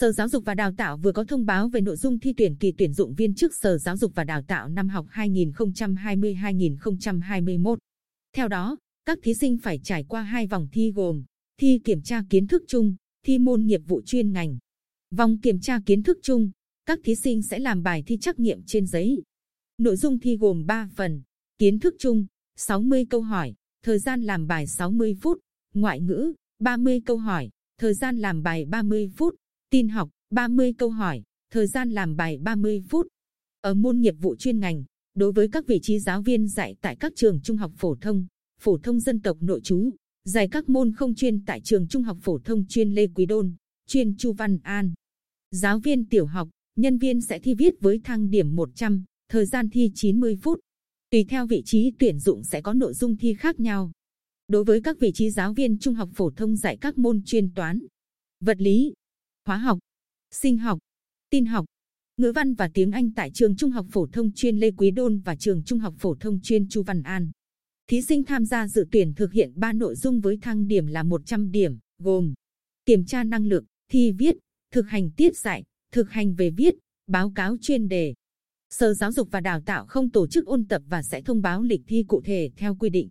Sở Giáo dục và Đào tạo vừa có thông báo về nội dung thi tuyển kỳ tuyển dụng viên chức Sở Giáo dục và Đào tạo năm học 2020-2021. Theo đó, các thí sinh phải trải qua hai vòng thi gồm thi kiểm tra kiến thức chung, thi môn nghiệp vụ chuyên ngành. Vòng kiểm tra kiến thức chung, các thí sinh sẽ làm bài thi trắc nghiệm trên giấy. Nội dung thi gồm 3 phần, kiến thức chung, 60 câu hỏi, thời gian làm bài 60 phút, ngoại ngữ, 30 câu hỏi, thời gian làm bài 30 phút, tin học, 30 câu hỏi, thời gian làm bài 30 phút. Ở môn nghiệp vụ chuyên ngành, đối với các vị trí giáo viên dạy tại các trường trung học phổ thông, phổ thông dân tộc nội trú, dạy các môn không chuyên tại trường trung học phổ thông chuyên Lê Quý Đôn, chuyên Chu Văn An. Giáo viên tiểu học, nhân viên sẽ thi viết với thang điểm 100, thời gian thi 90 phút. Tùy theo vị trí tuyển dụng sẽ có nội dung thi khác nhau. Đối với các vị trí giáo viên trung học phổ thông dạy các môn chuyên toán, vật lý, hóa học, sinh học, tin học, ngữ văn và tiếng Anh tại trường trung học phổ thông chuyên Lê Quý Đôn và trường trung học phổ thông chuyên Chu Văn An. Thí sinh tham gia dự tuyển thực hiện 3 nội dung với thang điểm là 100 điểm, gồm kiểm tra năng lực, thi viết, thực hành tiết dạy, thực hành về viết, báo cáo chuyên đề. Sở Giáo dục và Đào tạo không tổ chức ôn tập và sẽ thông báo lịch thi cụ thể theo quy định.